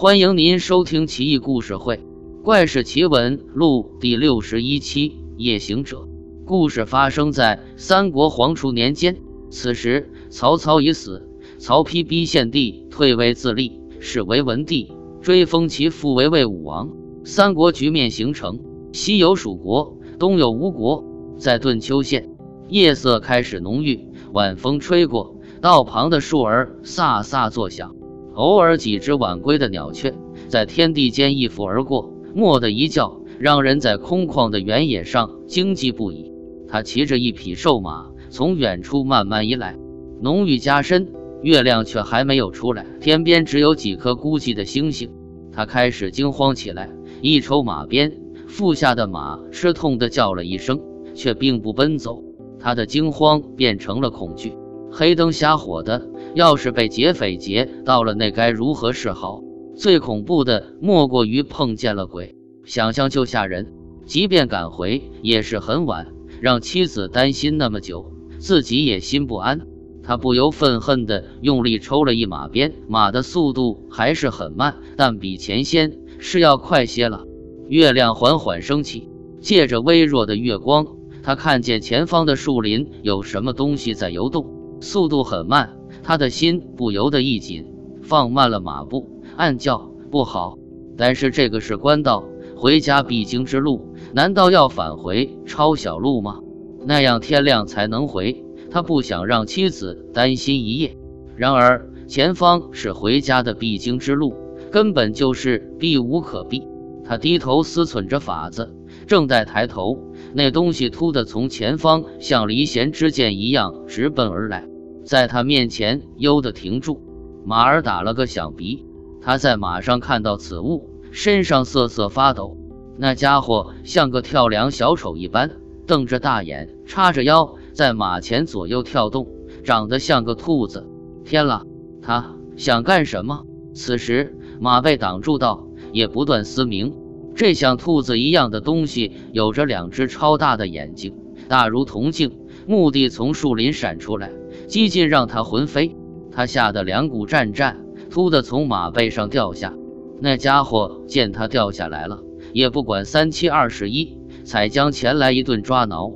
欢迎您收听《奇异故事会·怪事奇闻录》第六十一期《夜行者》。故事发生在三国黄初年间，此时曹操已死，曹丕逼献帝退位自立，是为文帝，追封其父为魏武王。三国局面形成，西有蜀国，东有吴国。在顿丘县，夜色开始浓郁，晚风吹过，道旁的树儿飒飒作响，偶尔几只晚归的鸟雀在天地间一拂而过，蓦的一叫，让人在空旷的原野上惊悸不已。他骑着一匹瘦马，从远处慢慢移来，浓郁加深，月亮却还没有出来，天边只有几颗孤寂的星星。他开始惊慌起来，一抽马鞭，腹下的马吃痛的叫了一声。却并不奔走，他的惊慌变成了恐惧。黑灯瞎火的，要是被劫匪劫到了，那该如何是好？最恐怖的莫过于碰见了鬼，想想就吓人。即便赶回，也是很晚，让妻子担心那么久，自己也心不安。他不由愤恨地用力抽了一马鞭，马的速度还是很慢，但比前先是要快些了。月亮缓缓升起，借着微弱的月光。他看见前方的树林有什么东西在游动，速度很慢，他的心不由得一紧，放慢了马步，暗叫不好。但是这个是官道，回家必经之路，难道要返回抄小路吗？那样天亮才能回，他不想让妻子担心一夜。然而前方是回家的必经之路，根本就是避无可避。他低头思忖着法子，正待抬头。那东西突的从前方像离弦之箭一样直奔而来，在他面前悠的停住，马儿打了个响鼻。他在马上看到此物，身上瑟瑟发抖。那家伙像个跳梁小丑一般，瞪着大眼，叉着腰，在马前左右跳动，长得像个兔子。天啦，他想干什么？此时马被挡住道，也不断嘶鸣。这像兔子一样的东西，有着两只超大的眼睛，大如铜镜，目的从树林闪出来，激进让他魂飞。他吓得两股战战，突的从马背上掉下。那家伙见他掉下来了，也不管三七二十一，才将前来一顿抓挠。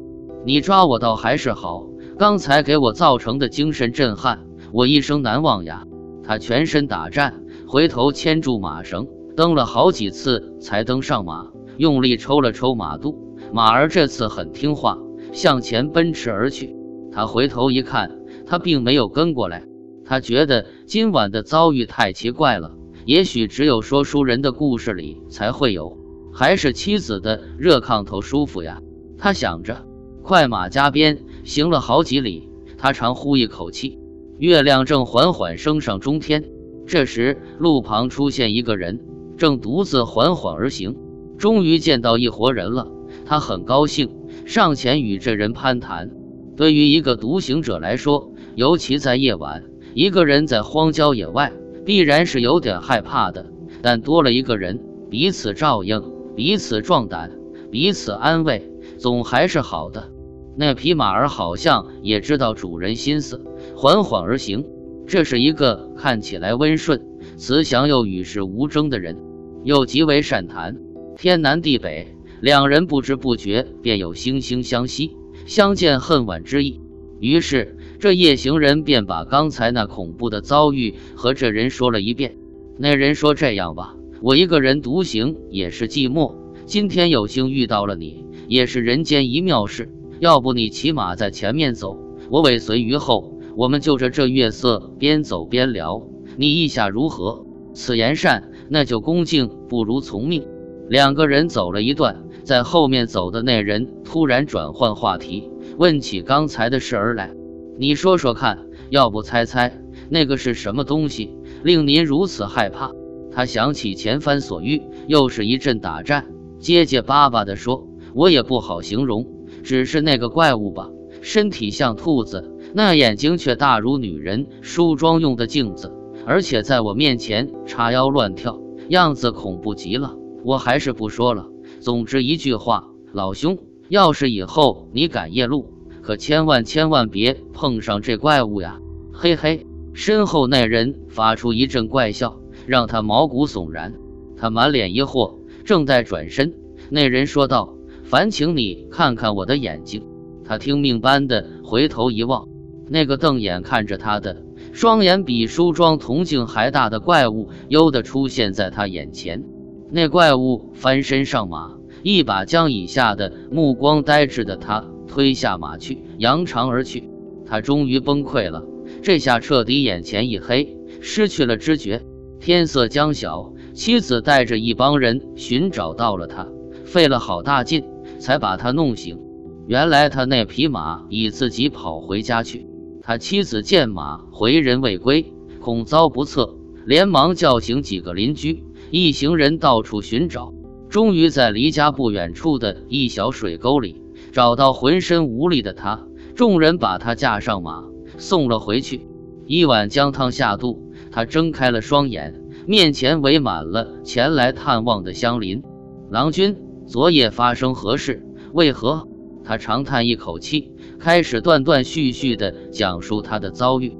你抓我倒还是好，刚才给我造成的精神震撼，我一生难忘呀。他全身打颤，回头牵住马绳。蹬了好几次才蹬上马，用力抽了抽马肚，马儿这次很听话，向前奔驰而去。他回头一看，他并没有跟过来。他觉得今晚的遭遇太奇怪了，也许只有说书人的故事里才会有，还是妻子的热炕头舒服呀。他想着，快马加鞭行了好几里，他长呼一口气。月亮正缓缓升上中天，这时路旁出现一个人。正独自缓缓而行，终于见到一活人了。他很高兴，上前与这人攀谈。对于一个独行者来说，尤其在夜晚，一个人在荒郊野外，必然是有点害怕的。但多了一个人，彼此照应，彼此壮胆，彼此安慰，总还是好的。那匹马儿好像也知道主人心思，缓缓而行。这是一个看起来温顺。慈祥又与世无争的人，又极为善谈。天南地北，两人不知不觉便有惺惺相惜、相见恨晚之意。于是，这夜行人便把刚才那恐怖的遭遇和这人说了一遍。那人说：“这样吧，我一个人独行也是寂寞，今天有幸遇到了你，也是人间一妙事。要不你骑马在前面走，我尾随于后，我们就着这月色边走边聊。”你意下如何？此言善，那就恭敬不如从命。两个人走了一段，在后面走的那人突然转换话题，问起刚才的事儿来。你说说看，要不猜猜那个是什么东西，令您如此害怕？他想起前番所遇，又是一阵打战，结结巴巴地说：“我也不好形容，只是那个怪物吧，身体像兔子，那眼睛却大如女人梳妆用的镜子。”而且在我面前叉腰乱跳，样子恐怖极了。我还是不说了。总之一句话，老兄，要是以后你赶夜路，可千万千万别碰上这怪物呀！嘿嘿，身后那人发出一阵怪笑，让他毛骨悚然。他满脸疑惑，正在转身，那人说道：“烦请你看看我的眼睛。”他听命般的回头一望，那个瞪眼看着他的、双眼比梳妆铜镜还大的怪物，悠的出现在他眼前。那怪物翻身上马，一把将以下的目光呆滞的他推下马去，扬长而去。他终于崩溃了，这下彻底眼前一黑，失去了知觉。天色将晓，妻子带着一帮人寻找到了他，费了好大劲才把他弄醒。原来他那匹马已自己跑回家去。他妻子见马回人未归，恐遭不测，连忙叫醒几个邻居，一行人到处寻找，终于在离家不远处的一小水沟里找到浑身无力的他。众人把他架上马，送了回去。一碗姜汤下肚，他睁开了双眼，面前围满了前来探望的乡邻。郎君，昨夜发生何事？为何？他长叹一口气，开始断断续续地讲述他的遭遇。